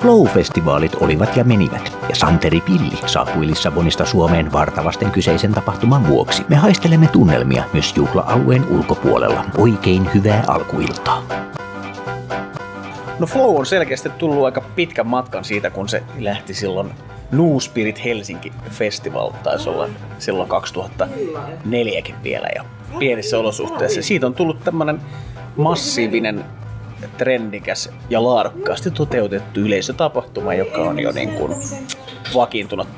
Flow-festivaalit olivat ja menivät, ja Santeri Pilli saapui Lissabonista Suomeen vartavasten kyseisen tapahtuman vuoksi. Me haistelemme tunnelmia myös juhla-alueen ulkopuolella. Oikein hyvää alkuiltaa. No Flow on selkeästi tullut aika pitkän matkan siitä, kun se lähti silloin New Spirit Helsinki Festival, taisi olla silloin 2004 vielä ja pienissä olosuhteissa. Siitä on tullut tämmöinen massiivinen trendikäs ja laadukkaasti toteutettu yleisötapahtuma, joka on jo niin kuin vakiintunut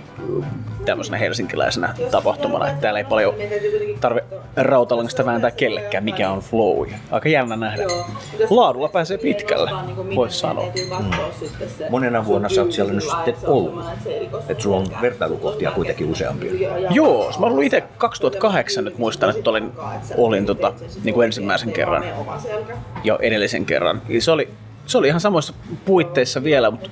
tämmöisenä helsinkiläisenä tapahtumana, että täällä ei paljon tarve rautalangasta vääntää kellekään, mikä on flow. Aika jännä nähdä. Laadulla pääsee pitkälle, voisi sanoa. Mm. Monena vuonna sä oot siellä nyt sitten ollut. Että sulla on vertailukohtia kuitenkin useampia. Joo, mä olin itse 2008 nyt muistan, että olin, olin tota, niin kuin ensimmäisen kerran ja edellisen kerran. Se oli se oli ihan samoissa puitteissa vielä, mutta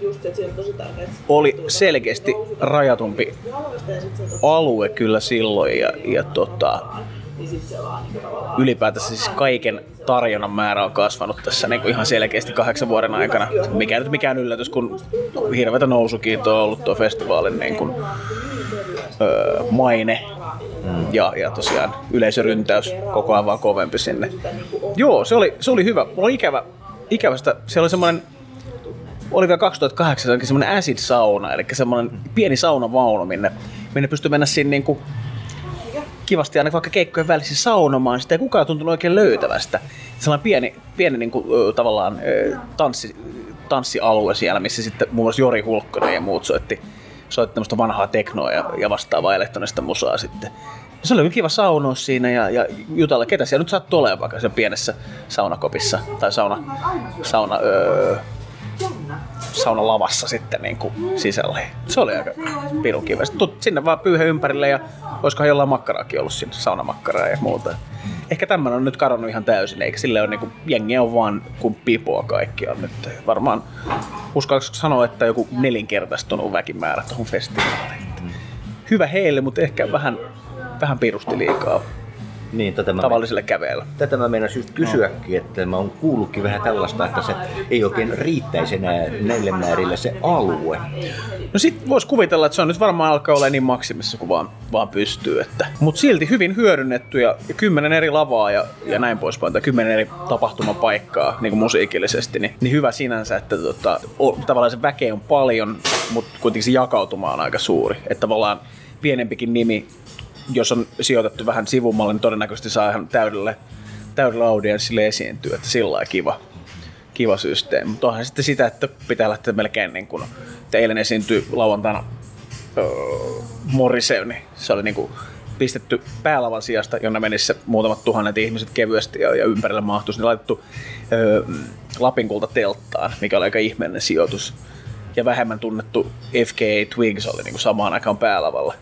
oli selkeästi rajatumpi alue kyllä silloin ja, ja tota, ylipäätänsä siis kaiken tarjonnan määrä on kasvanut tässä niin kuin ihan selkeästi kahdeksan vuoden aikana. Mikä nyt mikään yllätys, kun hirveätä nousukiitoa on ollut tuo festivaalin niin kuin, öö, maine ja, ja tosiaan yleisöryntäys koko ajan vaan kovempi sinne. Joo, se oli, se oli hyvä. Mulla oli ikävä ikävästä, siellä oli semmoinen oli vielä 2008 semmoinen acid sauna, eli semmoinen pieni saunavaunu, minne, minne pystyi mennä sinne niin kuin kivasti aina vaikka keikkojen välissä saunomaan, sitä ei kukaan tuntunut oikein löytävästä. Sellainen pieni, pieni niin kuin, tavallaan tanssi, tanssialue siellä, missä sitten muun muassa Jori Hulkkonen ja muut soitti, soitti tämmöistä vanhaa teknoa ja, ja vastaavaa elektronista musaa sitten. Se oli kiva saunoa siinä ja, ja jutella, ketä siellä nyt sattuu olemaan vaikka sen pienessä saunakopissa tai sauna, sauna, öö, saunalavassa sitten niin kuin sisällä. Se oli aika pirun kiva. Sinne vaan pyyhe ympärille ja olisikohan jollain makkaraakin ollut sinne, saunamakkaraa ja muuta. Ehkä tämmöinen on nyt kadonnut ihan täysin, eikä sille ole niinku, jengi on vaan kuin pipoa kaikki on nyt. Varmaan uskallanko sanoa, että joku nelinkertaistunut väkimäärä tuohon festivaaliin. Hyvä heille, mutta ehkä vähän vähän pirusti liikaa niin, tätä mä tavalliselle käveellä. Tätä mä meinaan just kysyäkin, no. että mä oon kuullutkin vähän tällaista, että se ei oikein riittäisi enää näille määrille se alue. No sit vois kuvitella, että se on nyt varmaan alkaa olla niin maksimissa kuin vaan, vaan pystyy. Että. Mutta silti hyvin hyödynnetty ja, ja kymmenen eri lavaa ja, ja näin poispäin, tai kymmenen eri tapahtumapaikkaa niin kuin musiikillisesti, niin, niin hyvä sinänsä, että tota, o, tavallaan se väkeä on paljon, mutta kuitenkin se jakautuma on aika suuri. Että tavallaan pienempikin nimi jos on sijoitettu vähän sivummalle, niin todennäköisesti saa ihan täydelle, täydellä audienssille esiintyä, että sillä kiva, kiva systeemi. Mutta onhan sitten sitä, että pitää lähteä melkein niin kuin, että eilen esiintyi lauantaina öö, Morrissey, niin se oli niin kuin pistetty päälavan sijasta, jonne menisi muutamat tuhannet ihmiset kevyesti ja, ja ympärille mahtuisi, niin laitettu öö, Lapinkulta telttaan, mikä oli aika ihmeellinen sijoitus. Ja vähemmän tunnettu FKA Twigs oli niin kuin samaan aikaan päälavalla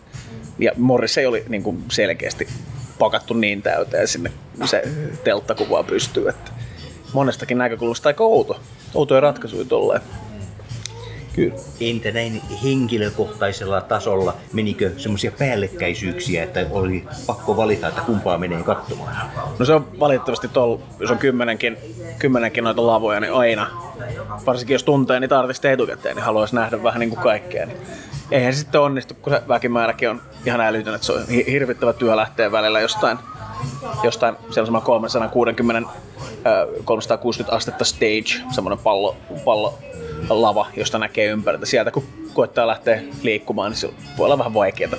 ja Morrissey oli niin kuin selkeästi pakattu niin täyteen sinne se telttakuva pystyy, että monestakin näkökulmasta aika outo, outoja ratkaisuja tolleen. Kyllä. Entä näin henkilökohtaisella tasolla, menikö semmoisia päällekkäisyyksiä, että oli pakko valita, että kumpaa menee katsomaan? No se on valitettavasti tuolla, jos on kymmenenkin, kymmenenkin noita lavoja, niin aina, varsinkin jos tuntee niin tarvitsisi etukäteen, niin haluaisi nähdä vähän niin kuin kaikkea. Niin eihän se sitten onnistu, kun se väkimääräkin on ihan älytön, että se on hirvittävä työ lähteä välillä jostain, jostain sellaisella 360, 360 astetta stage, semmoinen pallo, pallo lava, josta näkee ympäriltä. Sieltä kun koettaa lähteä liikkumaan, niin se voi olla vähän vaikeaa.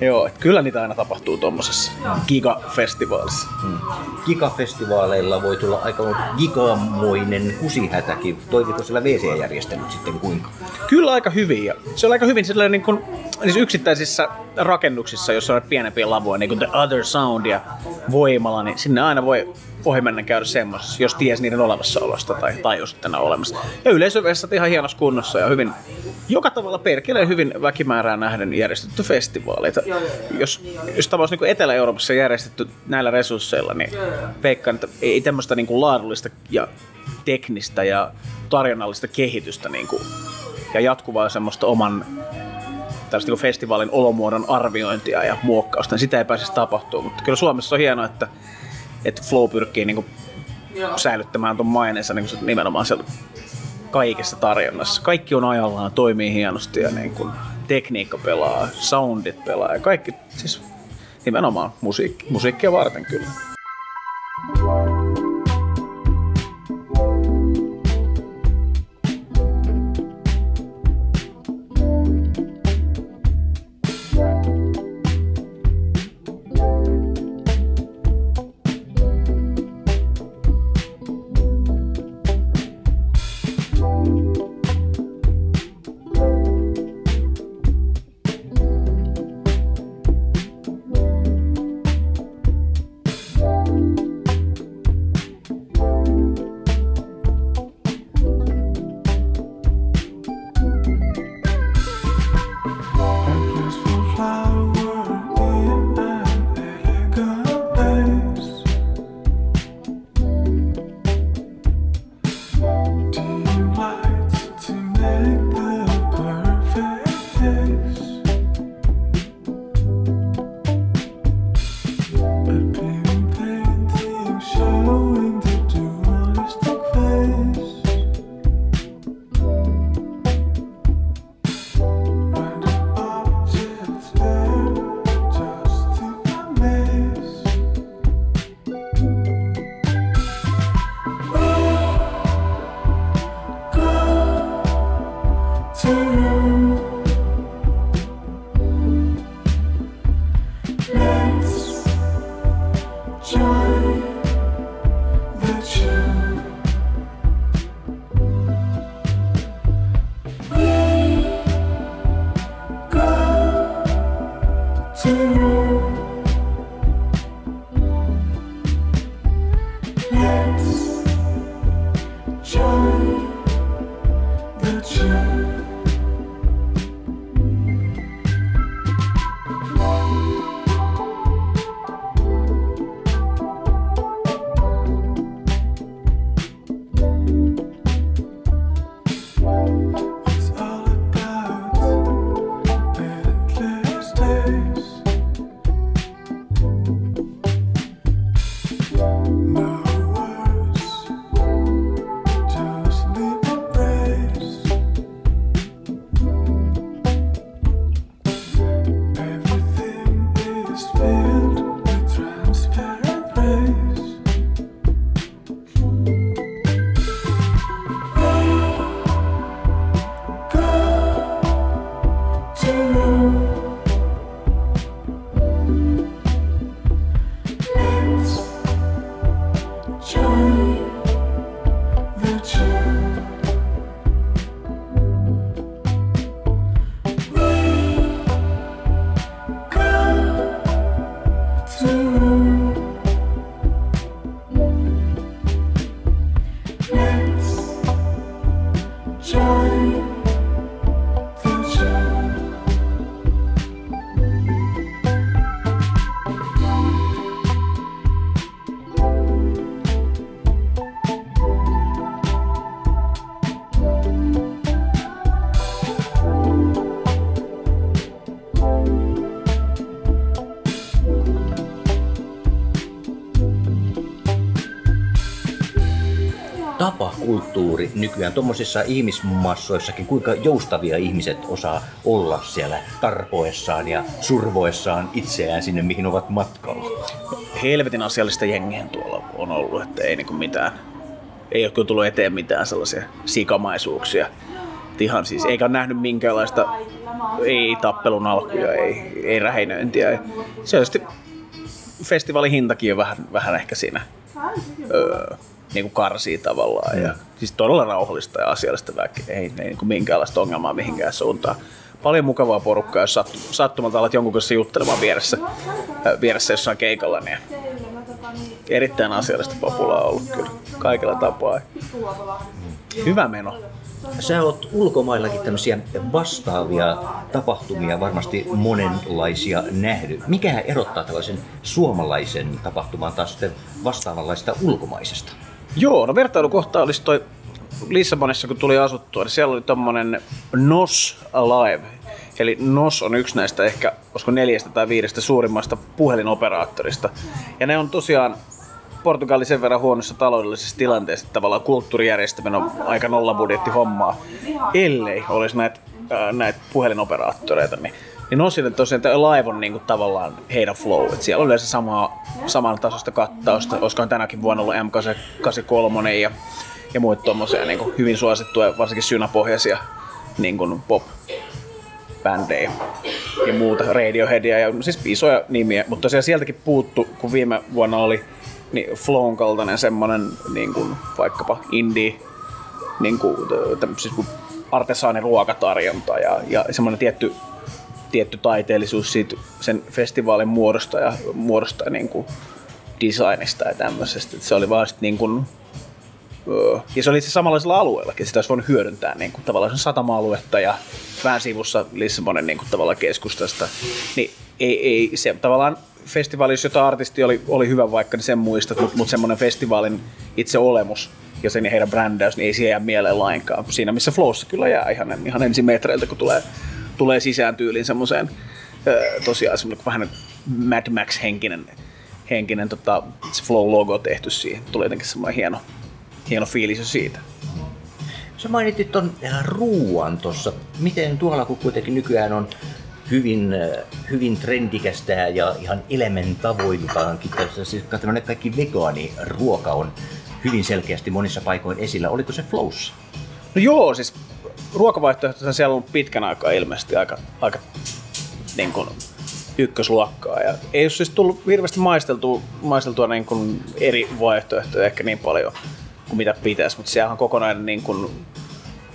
Joo, että kyllä niitä aina tapahtuu tuommoisessa gigafestivaalissa. Hmm. Gigafestivaaleilla voi tulla aika gigamoinen kusihätäkin. Toimiko siellä WC-järjestelyt sitten kuinka? Kyllä aika hyvin. Ja se on aika hyvin sellainen niin kuin, siis yksittäisissä rakennuksissa, jossa on pienempiä lavoja, niin kuin The Other Sound ja Voimala, niin sinne aina voi ohimennen käydä semmoisessa, jos ties niiden olemassaolosta tai tajus, että ne on olemassa. Ja yleisövessat ihan hienossa kunnossa ja hyvin, joka tavalla perkeleen hyvin väkimäärää nähden järjestetty festivaaleita. Jos, jos tämä olisi niin Etelä-Euroopassa järjestetty näillä resursseilla, niin veikkaan, että ei tämmöistä niin kuin laadullista ja teknistä ja tarjonnallista kehitystä niin kuin, ja jatkuvaa semmoista oman tällaista niin festivaalin olomuodon arviointia ja muokkausta, niin sitä ei pääsisi tapahtumaan. Mutta kyllä Suomessa on hienoa, että että Flow pyrkii niin kuin säilyttämään ton maineensa niin kuin nimenomaan siellä kaikessa tarjonnassa. Kaikki on ajallaan, toimii hienosti ja niin kuin tekniikka pelaa, soundit pelaa ja kaikki, siis nimenomaan musiikki, musiikkia varten kyllä. Nykyään tuommoisissa ihmismassoissakin, kuinka joustavia ihmiset osaa olla siellä tarpoessaan ja survoessaan itseään sinne, mihin ovat matkalla? Helvetin asiallista jengiä tuolla on ollut, että ei niinku mitään, ei ole kyllä tullut eteen mitään sellaisia sikamaisuuksia. Ihan siis, eikä ole nähnyt minkäänlaista, ei tappelun alkuja, ei, ei räheinöintiä. Ei. Selvästi festivaalin hintakin on vähän, vähän ehkä siinä öö, niin kuin karsii tavallaan. Mm. Ja, siis todella rauhallista ja asiallista väkeä. Ei, ei niin kuin minkäänlaista ongelmaa mihinkään suuntaan. Paljon mukavaa porukkaa, jos sattu, sattumalta alat jonkun kanssa juttelemaan vieressä, äh, vieressä jossain keikalla, niin erittäin asiallista populaa on ollut kyllä kaikilla tapaa. Hyvä meno. Sä oot ulkomaillakin tämmöisiä vastaavia tapahtumia varmasti monenlaisia nähdy. Mikä erottaa tällaisen suomalaisen tapahtuman taas sitten vastaavanlaista ulkomaisesta? Joo, no vertailukohta olisi toi Lissabonissa, kun tuli asuttua, niin siellä oli tommonen NOS Alive. Eli NOS on yksi näistä ehkä, olisiko neljästä tai viidestä suurimmasta puhelinoperaattorista. Ja ne on tosiaan Portugali sen verran huonossa taloudellisessa tilanteessa, että tavallaan kulttuurijärjestäminen on aika nollabudjetti hommaa, ellei olisi näitä näitä puhelinoperaattoreita, niin niin on siinä tosiaan että Live on niinku tavallaan heidän flow. Et siellä on yleensä samaa, saman tasosta kattausta. Olisikohan tänäkin vuonna ollut M83 ja, ja muita tuommoisia niinku hyvin suosittuja, varsinkin synapohjaisia niinku pop bändejä ja muuta, Radioheadia ja siis isoja nimiä, mutta tosiaan sieltäkin puuttu, kun viime vuonna oli niin Flown kaltainen semmonen niin kuin vaikkapa indie niin kuin, siis artesaani ruokatarjonta ja, ja semmoinen tietty tietty taiteellisuus siitä sen festivaalin muodosta ja muodosta niin kuin designista ja tämmöisestä. Se oli vaan niin kuin, ja se oli itse samanlaisella alueellakin, sitä olisi voinut hyödyntää niin kuin, tavallaan sen satama-aluetta ja vähän sivussa Lissabonin niin kuin, tavallaan keskustasta. Niin ei, ei se tavallaan festivaali, jos jotain artisti oli, oli hyvä vaikka, niin sen muistat, mutta mut semmoinen festivaalin itse olemus ja sen ja heidän brändäys, niin ei siihen jää mieleen lainkaan. Siinä missä Flowssa kyllä jää ihan, ihan ensimetreiltä, kun tulee tulee sisään tyyliin semmoiseen tosiaan semmoinen vähän Mad Max-henkinen henkinen, tota, se Flow-logo tehty siihen. Tuli jotenkin semmoinen hieno, hieno fiilis jo siitä. Sä mainitit ton ruuan tuossa. Miten tuolla, kun kuitenkin nykyään on hyvin, hyvin trendikästä ja ihan elementavoiltaankin. Siis kaikki ruoka on hyvin selkeästi monissa paikoin esillä. Oliko se Flows? No joo, siis ruokavaihtoehtoja siellä on pitkän aikaa ilmeisesti aika, aika niin kuin, ykkösluokkaa. Ja ei ole siis tullut hirveästi maisteltua, maisteltua niin kuin eri vaihtoehtoja ehkä niin paljon kuin mitä pitäisi, mutta siellä on kokonainen, niin kuin,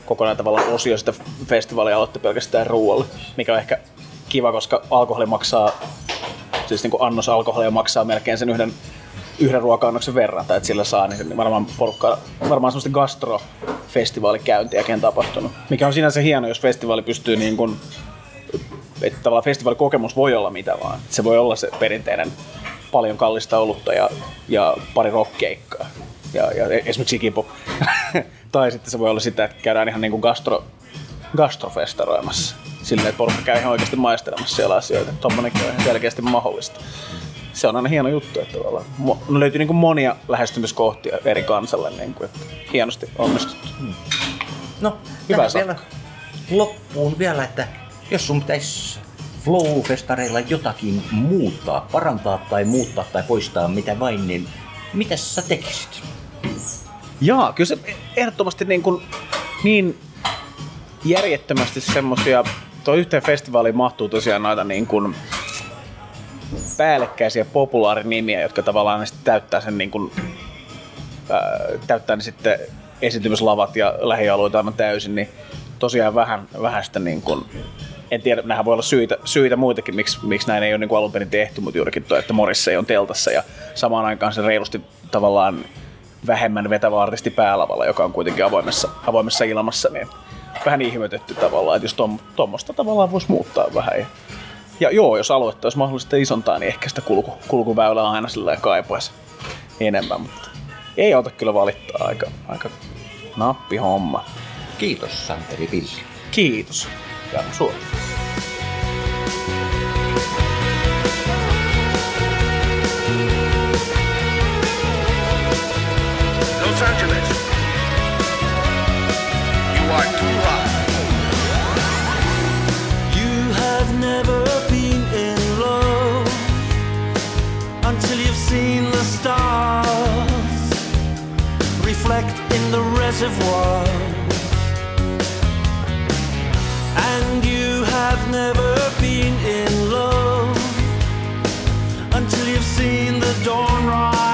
kokonainen tavallaan osio sitä festivaalia aloitti pelkästään ruoalla, mikä on ehkä kiva, koska alkoholi maksaa, siis niin kuin annos alkoholia maksaa melkein sen yhden yhden ruoka-annoksen verran, tai että sillä saa, niin varmaan porukka, varmaan semmoista gastrofestivaalikäyntiäkin tapahtunut. Mikä on sinänsä hieno, jos festivaali pystyy niin kuin, että tavallaan festivaalikokemus voi olla mitä vaan. Se voi olla se perinteinen paljon kallista olutta ja, ja pari rockkeikkaa. Ja, ja esimerkiksi kipu. tai sitten se voi olla sitä, että käydään ihan niin kuin gastro, gastrofestaroimassa. Silleen, että porukka käy ihan oikeasti maistelemassa siellä asioita. Tuommoinenkin on ihan selkeästi mahdollista se on aina hieno juttu, että tavallaan no löytyy niin kuin monia lähestymiskohtia eri kansalle, niin kuin, että hienosti onnistuttu. Hmm. No, hyvä vielä loppuun vielä, että jos sun pitäisi Flow-festareilla jotakin muuttaa, parantaa tai muuttaa tai poistaa mitä vain, niin mitä sä tekisit? Jaa, kyllä se ehdottomasti niin, kuin, niin järjettömästi semmosia, tuo yhteen festivaaliin mahtuu tosiaan näitä niin kuin, päällekkäisiä populaarinimiä, jotka tavallaan täyttää sen niin kuin, ää, täyttää ne sitten esiintymislavat ja lähialueita aivan täysin, niin tosiaan vähän, vähän sitä niin kuin, en tiedä, nämähän voi olla syitä, syitä muitakin, miksi, miksi näin ei ole niin kuin alun perin tehty, mutta juurikin tuo, että Morisse on teltassa ja samaan aikaan se reilusti tavallaan vähemmän vetävä artisti päälavalla, joka on kuitenkin avoimessa, avoimessa ilmassa, niin vähän ihmetetty tavallaan, että jos tuommoista tavallaan voisi muuttaa vähän. Ja ja joo, jos aluetta olisi mahdollista isontaa, niin ehkä sitä kulku, kulkuväylää aina sillä kaipaisi enemmän, mutta ei ota kyllä valittaa aika, aika nappi homma. Kiitos Santeri Pilli. Kiitos. Ja Suomi. And you have never been in love until you've seen the dawn rise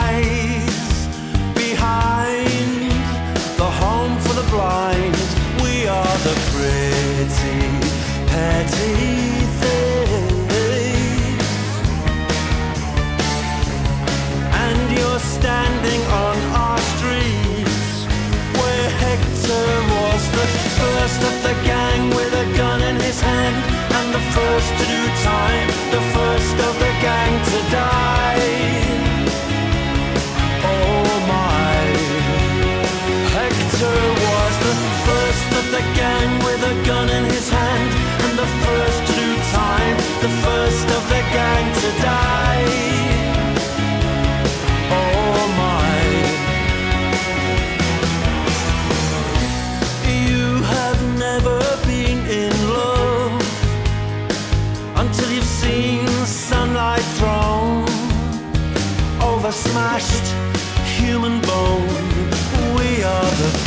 his hand and the first to do time, the first of the gang to die. Oh my, Hector was the first of the gang with a gun in his hand and the first to do time, the first of the gang to die. Smashed human bone. We are the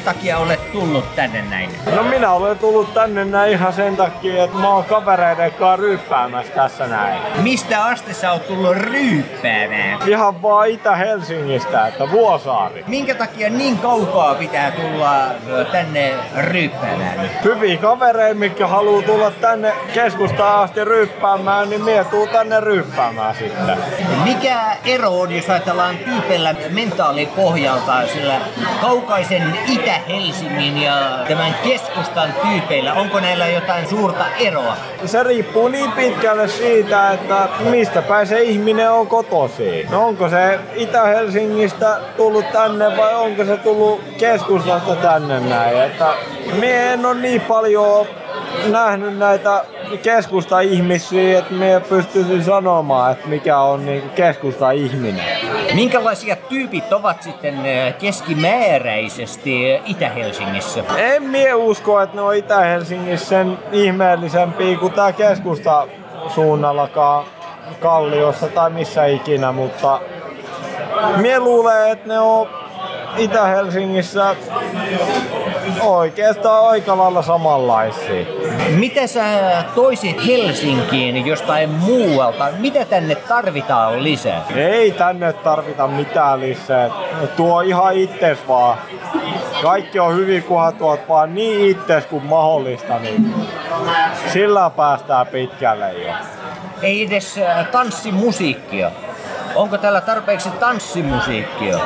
takia olet tullut tänne näin? No minä olen tullut tänne näin ihan sen takia, että mä oon kavereiden kanssa ryyppäämässä tässä näin. Mistä asti sä oot tullut ryyppäämään? Ihan vaan Itä-Helsingistä, että Vuosaari. Minkä takia niin kaukaa pitää tulla tänne ryyppäämään? Hyviä kavereita, mitkä haluu tulla tänne keskustaan asti ryyppäämään, niin mie tuu tänne ryyppäämään sitten. Mikä ero on, jos ajatellaan tyypillä mentaalipohjalta sillä kaukaisen Itä-Helsingin ja tämän keskustan tyypeillä? Onko näillä jotain suurta eroa? Se riippuu niin pitkälle siitä, että mistä päin se ihminen on kotosi. No onko se Itä-Helsingistä tullut tänne vai onko se tullut keskustasta tänne näin. Että mie en ole niin paljon nähnyt näitä keskusta-ihmisiä, että mie pystyisin sanomaan, että mikä on niin keskusta-ihminen. Minkälaisia tyypit ovat sitten ö, keskimääräisesti Itä-Helsingissä? En mie usko, että ne on Itä-Helsingissä sen ihmeellisempiä kuin tää keskusta suunnallakaan Kalliossa tai missä ikinä, mutta mie luulen, että ne on Itä-Helsingissä oikeastaan aika lailla samanlaisia. Mitä sä toisit Helsinkiin jostain muualta? Mitä tänne tarvitaan lisää? Ei tänne tarvita mitään lisää. Tuo ihan itses vaan. Kaikki on hyvin, kunhan tuot vaan niin itses kuin mahdollista, niin sillä päästään pitkälle jo. Ei edes äh, tanssimusiikkia. Onko täällä tarpeeksi tanssimusiikkia?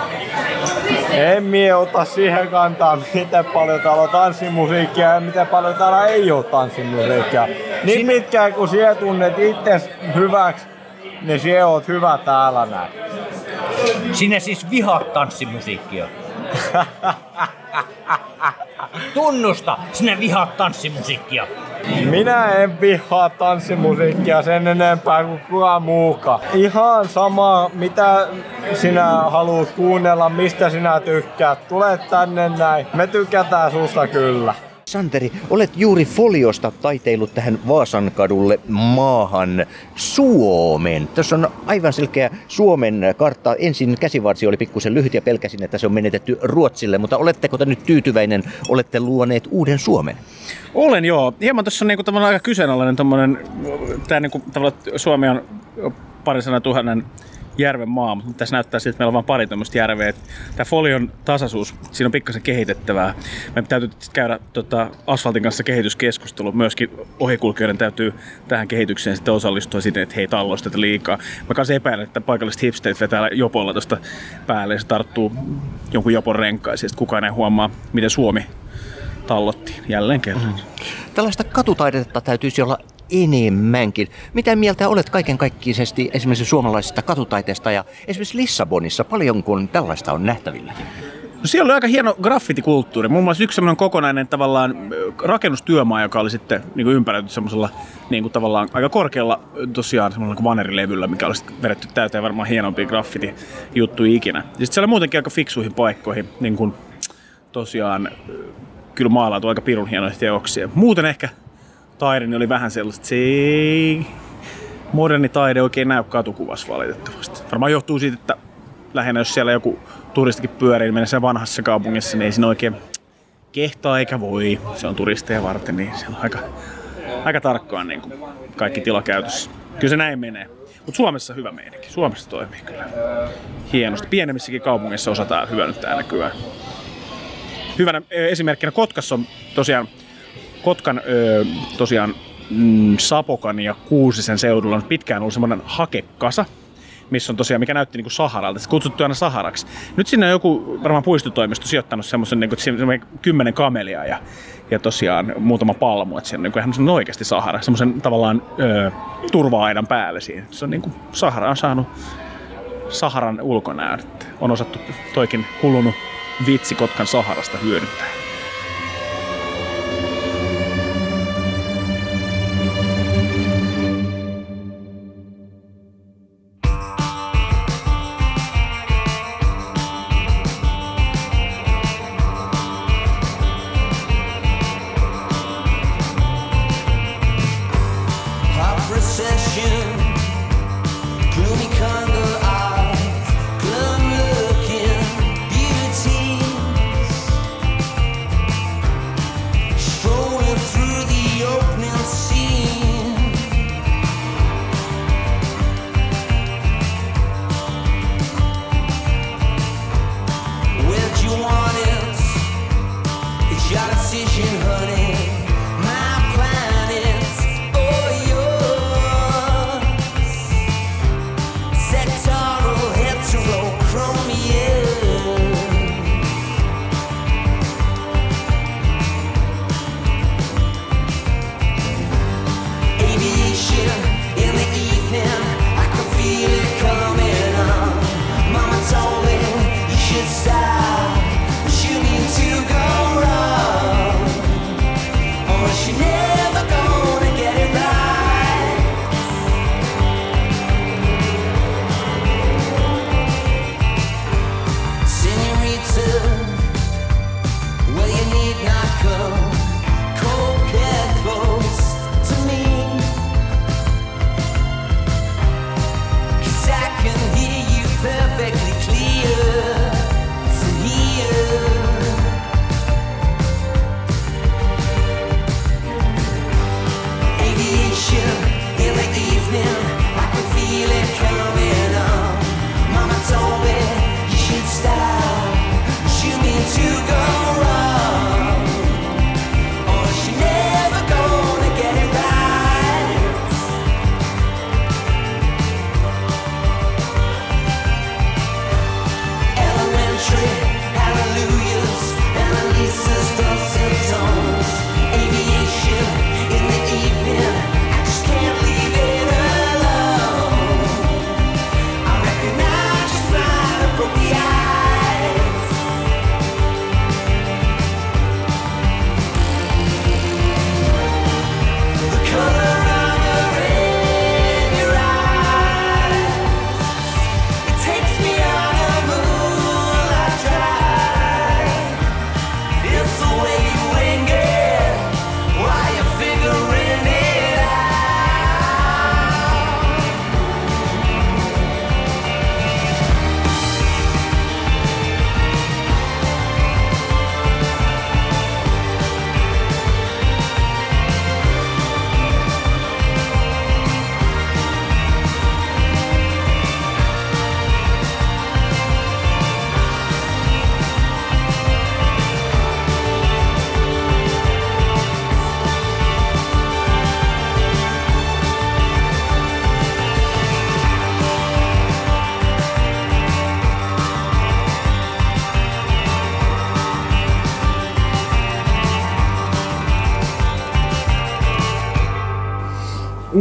En mie ota siihen kantaa, miten paljon täällä on tanssimusiikkia ja miten paljon täällä ei ole tanssimusiikkia. Niin pitkään kun sinä tunnet itse hyväksi, niin sinä oot hyvä täällä näin. Sinä siis vihaat tanssimusiikkia. Tunnusta, sinä vihaat tanssimusiikkia. Minä en vihaa tanssimusiikkia sen enempää kuin kukaan muukaan. Ihan sama, mitä sinä haluat kuunnella, mistä sinä tykkäät. Tule tänne näin. Me tykätään susta kyllä. Santeri, olet juuri foliosta taiteillut tähän Vaasan kadulle maahan Suomen. Tässä on aivan selkeä Suomen kartta. Ensin käsivarsi oli pikkusen lyhyt ja pelkäsin, että se on menetetty Ruotsille, mutta oletteko te nyt tyytyväinen? Olette luoneet uuden Suomen. Olen joo. Hieman tuossa on niinku aika kyseenalainen tommonen, tää niinku Suomi on parisana tuhannen järven maa, mutta tässä näyttää siltä, että meillä on vain pari tämmöistä järveä. Tämä folion tasaisuus, siinä on pikkasen kehitettävää. Meidän täytyy käydä tota, asfaltin kanssa kehityskeskustelu. Myöskin ohikulkijoiden täytyy tähän kehitykseen sitten osallistua siten, että he ei tätä liikaa. Mä kanssa epäilen, että paikalliset hipsterit vetää jopolla tuosta päälle ja se tarttuu jonkun jopon renkaisiin. Kukaan ei huomaa, miten Suomi tallottiin jälleen kerran. Tällaista katutaidetta täytyisi olla enemmänkin. Mitä mieltä olet kaiken kaikkisesti esimerkiksi suomalaisesta katutaiteesta ja esimerkiksi Lissabonissa, paljon kun tällaista on nähtävillä? No siellä oli aika hieno graffitikulttuuri. Muun muassa yksi kokonainen tavallaan rakennustyömaa, joka oli sitten niin kuin ympäröity semmoisella niin kuin tavallaan aika korkealla tosiaan semmoisella vanerilevyllä, mikä oli sitten vedetty täyteen varmaan hienompia graffiti-juttuja ikinä. Ja sitten siellä muutenkin aika fiksuihin paikkoihin, niin kuin tosiaan kyllä maalautu aika pirun hienoja teoksia. Muuten ehkä taide niin oli vähän sellaista, se ei moderni taide oikein näy katukuvassa valitettavasti. Varmaan johtuu siitä, että lähinnä jos siellä joku turistikin pyörii niin se vanhassa kaupungissa, niin ei siinä oikein kehtaa eikä voi. Se on turisteja varten, niin se on aika, aika tarkkaan niin kuin kaikki tilakäytössä. Kyllä se näin menee. Mutta Suomessa hyvä meininki. Suomessa toimii kyllä hienosti. Pienemmissäkin kaupungeissa osataan hyödyntää nykyään. Hyvänä ö, esimerkkinä Kotkassa on tosiaan Kotkan ö, tosiaan mm, Sapokan ja Kuusisen seudulla on pitkään ollut semmoinen hakekasa, missä on tosiaan, mikä näytti niinku Saharalta. Se kutsuttu aina Saharaksi. Nyt sinne on joku varmaan puistotoimisto sijoittanut semmoisen on kymmenen kamelia ja, ja tosiaan muutama palmu. Että siinä on niinku ihan oikeasti Sahara. Semmoisen tavallaan ö, turva-aidan päälle siinä. Se on niinku, Sahara on saanut Saharan ulkonäön. On osattu toikin kulunut vitsi Kotkan Saharasta hyödyntää.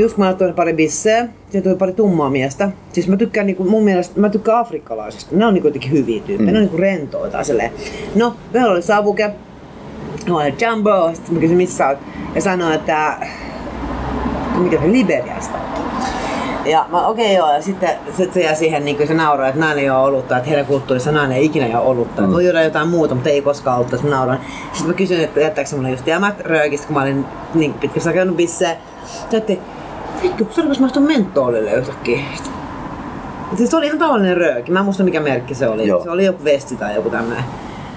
Just kun mä laitoin pari bisseä, siihen tuli pari tummaa miestä. Siis mä tykkään niinku, mun mielestä, mä tykkään afrikkalaisista. Ne on niinku jotenkin hyviä tyyppejä, mm. ne on niinku rentoita silleen. No, meillä oli savuke, mä olin Jumbo, sitten mä kysyin missä oot. Ja sanoin, että mikä se Liberiasta. Ja mä okei okay, joo, ja sitten sit se jää siihen, niin se nauraa, että nainen ei ole olutta, että heidän kulttuurissa nainen ei ikinä ole olutta. Mm. Voi juoda jotain muuta, mutta ei koskaan olutta, mä nauran. Sitten mä kysyin, että jättääkö se mulle just jämät röökistä, kun mä olin niin pitkässä käynyt bissejä. Sitten vittu, se rupesi maistua mentoolille yhtäkkiä. Siis se oli ihan tavallinen rööki, mä en muista mikä merkki se oli. Joo. Se oli joku vesti tai joku tämmönen.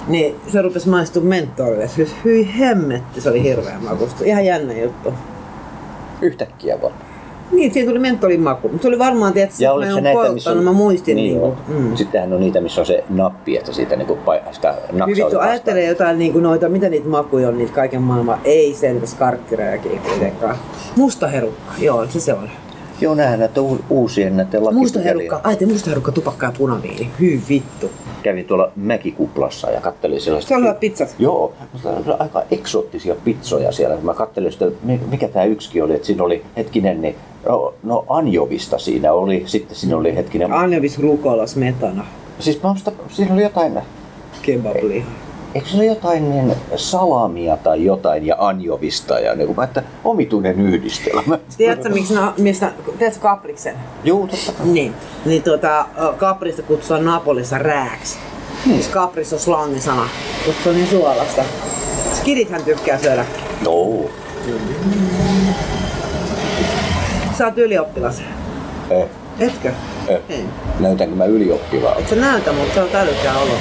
Niin se rupesi maistua mentoolille. Siis hyi hemmetti, se oli hirveän makusta. Ihan jännä juttu. Yhtäkkiä vaan. Niin, siinä tuli mentolin maku. Mutta se oli varmaan, että Ja mä oliko se näitä, polttanut, missä on... mä muistin niin, niin, mm. Sittenhän on niitä, missä on se nappi, että siitä niinku pa- sitä Hyvin vittu, ajattelee jotain niinku noita, mitä niitä makuja on, niitä kaiken maailman, ei sen skarkkirääkiä kuitenkaan. Musta herukka, joo, se se on. Joo, nähdään näitä u- uusien näiden Musta lakipykäliä. herukka, ai te musta herukka, tupakka ja punaviini. Hy vittu. Kävin tuolla Mäkikuplassa ja kattelin sellaista... Hyvät pizzat. Joo, mutta aika eksoottisia pizzoja siellä. Mä kattelin sitä, mi- mikä tämä yksikin oli, että siinä oli hetkinen, niin no, no anjovista siinä oli, sitten siinä oli hetkinen, Anjovis rukola smetana. siis mä musta, siinä oli jotain, Kebabliha. Eikö se ole jotain niin salamia tai jotain ja anjovista ja niin kuin mä, että omituinen yhdistelmä. Tiedätkö, miksi ne, mistä, tiedätkö Kapriksen? Joo, totta kai. Niin, niin tuota, Kaprista kutsutaan Napolissa rääksi. Hmm. Siis Kapris on slangisana, koska se on niin suolasta. Skidithän tykkää syödä. Joo. Sä oot ylioppilas. Eh, Etkö? eh. Ei. Näytänkö mä ylioppilaa? Et sä näytä, mutta sä oot älykkää olo.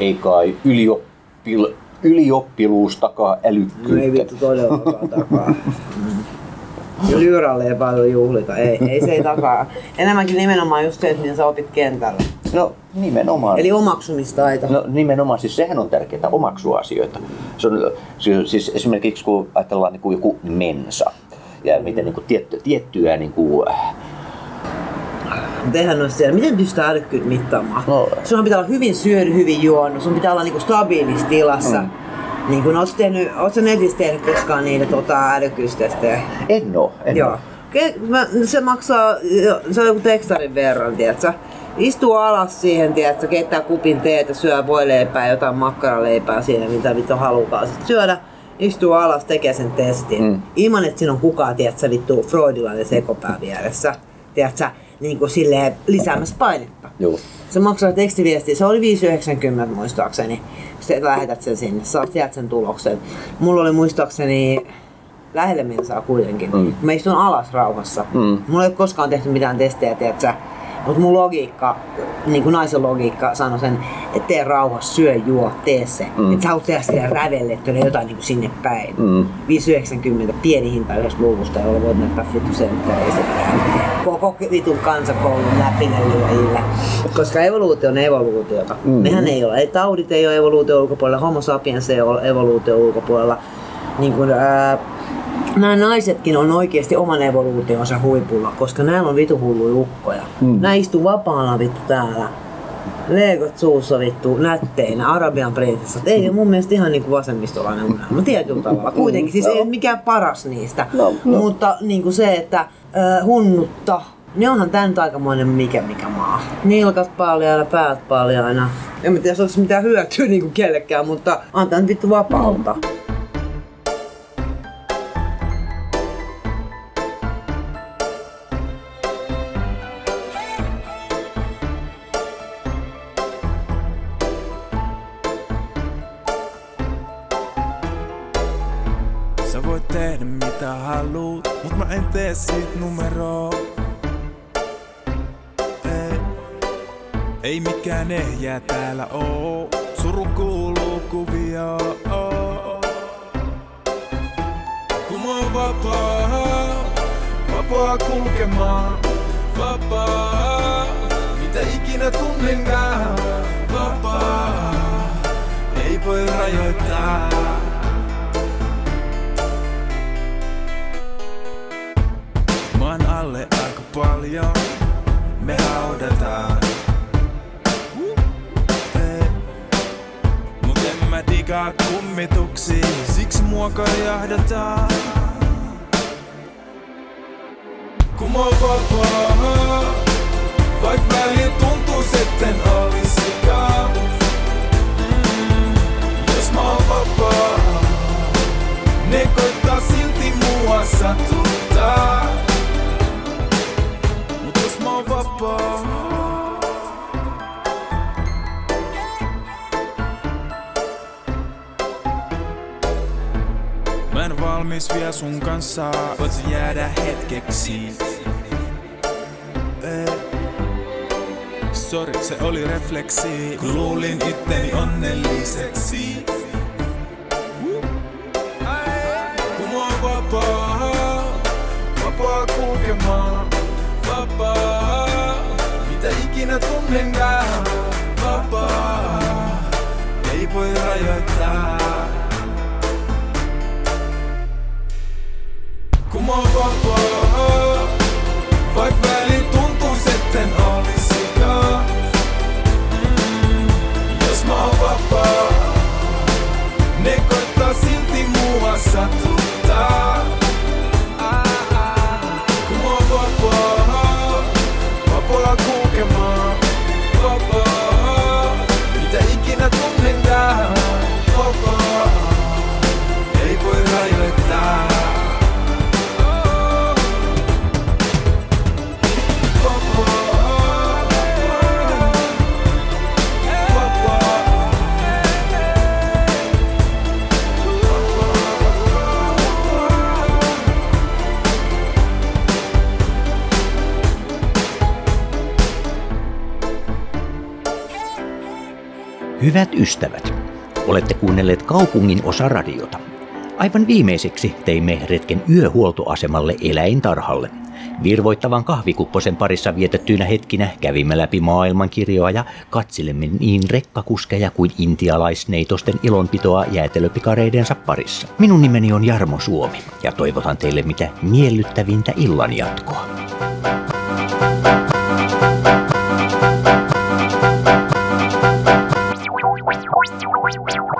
Ei kai ylioppil, ylioppiluus takaa No ei älykkyyttä. vittu todellakaan takaa. Lyyralle ei paljon juhlita. Ei, ei se ei takaa. Enemmänkin nimenomaan just se, että miten sä opit kentällä. No nimenomaan. Eli omaksumistaito. No nimenomaan, siis sehän on tärkeää, omaksua asioita. Se on, siis esimerkiksi kun ajatellaan niin kuin joku mensa, ja miten niin kuin tietty, tiettyä niin kuin, Tehän olisi siellä. Miten pystytään älykkyyttä mittaamaan? No. Sun pitää olla hyvin syönyt, hyvin juonut. Sun pitää olla niinku stabiilissa tilassa. Mm. Niin kun oot, tehnyt, oot sä netissä tehnyt koskaan niitä tota, älykkyystestejä? en oo, en Joo. oo. Mä, se maksaa, se on joku tekstarin verran, tiedätkö? Istuu alas siihen, tiedätkö, keittää kupin teetä, syö voileipää, jotain makkaraleipää siinä, mitä vittu halukaa sit syödä. Istuu alas, tekee sen testin. Mm. Ilman, että siinä on kukaan, tiedätkö, vittu freudilainen sekopää vieressä. Tiedätkö, niin kuin silleen lisäämässä painetta. Joo. Se maksaa tekstiviestiä, se oli 5,90 muistaakseni. Sitten lähetät sen sinne, saat sieltä sen tuloksen. Mulla oli muistaakseni lähelle mensaa kuitenkin. Mm. Mä istun alas rauhassa. Mm. Mulla ei ole koskaan tehty mitään testejä, tiedätkö? Mutta mun logiikka, niin kuin naisen logiikka sanoi sen, että tee rauhassa, syö, juo, tee se. Mm. Että sä haluat tehdä silleen rävellettynä jotain niin kuin sinne päin. Mm. 5,90 pieni hinta yhdessä luvusta, jolla voit näyttää vittu sentteriä sitten. Koko vitun kansakoulun läpinälyöjille. Koska evoluutio on evoluutiota. Mm. Mehän ei ole. Ei taudit ei ole evoluutio ulkopuolella, homo sapiens ei ole evoluutio ulkopuolella. Niin kuin, ää, nämä naisetkin on oikeasti oman evoluutionsa huipulla, koska näillä on vitu hulluja ukkoja. Mm. Mm. Nämä istuu vapaana vittu täällä. Leegot suussa vittu, nätteinä, Arabian prinsessat. Ei ole mun mielestä ihan niinku vasemmistolainen unelma, tietyllä tavalla. Kuitenkin, siis ei ole mikään paras niistä. No, no. Mutta niinku se, että äh, hunnutta, niin onhan tää nyt aikamoinen mikä mikä maa. Nilkat paljaana, päät paljaana. En mä tiedä, jos olisi mitään hyötyä niinku kellekään, mutta antaa nyt vittu vapautta. Sä ei mikään ehjää täällä oo, suru kuuluu kuvioon. Kun mä oon vapaa, vapaa kulkemaan, vapaa, mitä ikinä tunnenkaan, vapaa, ei voi rajoittaa. Maan alle aika paljon Digaa kummituksiin, siksi mua mä oon vapaa, vaik välillä tuntuis etten olisikaan. Jos mä oon vapaa, ne koittaa silti mua satuttaa. Mut jos mä oon vapaa, en valmis vielä sun kanssa, voit jäädä hetkeksi. Ei. Sori, se oli refleksi, kun luulin itteni onnelliseksi. Kun mä oon vapaa, vapaa kulkemaan, vapaa, mitä ikinä tunnenkaan, vapaa, ei voi rajoittaa. Olisikaan. Mm, Jos mä oon vapaa, ne koittaa silti mua satuttaa. Hyvät ystävät, olette kuunnelleet kaupungin osa radiota. Aivan viimeiseksi teimme retken yöhuoltoasemalle eläintarhalle. Virvoittavan kahvikupposen parissa vietettyinä hetkinä kävimme läpi maailmankirjoa ja katselemme niin rekkakuskeja kuin intialaisneitosten ilonpitoa jäätelöpikareidensa parissa. Minun nimeni on Jarmo Suomi ja toivotan teille mitä miellyttävintä illan jatkoa.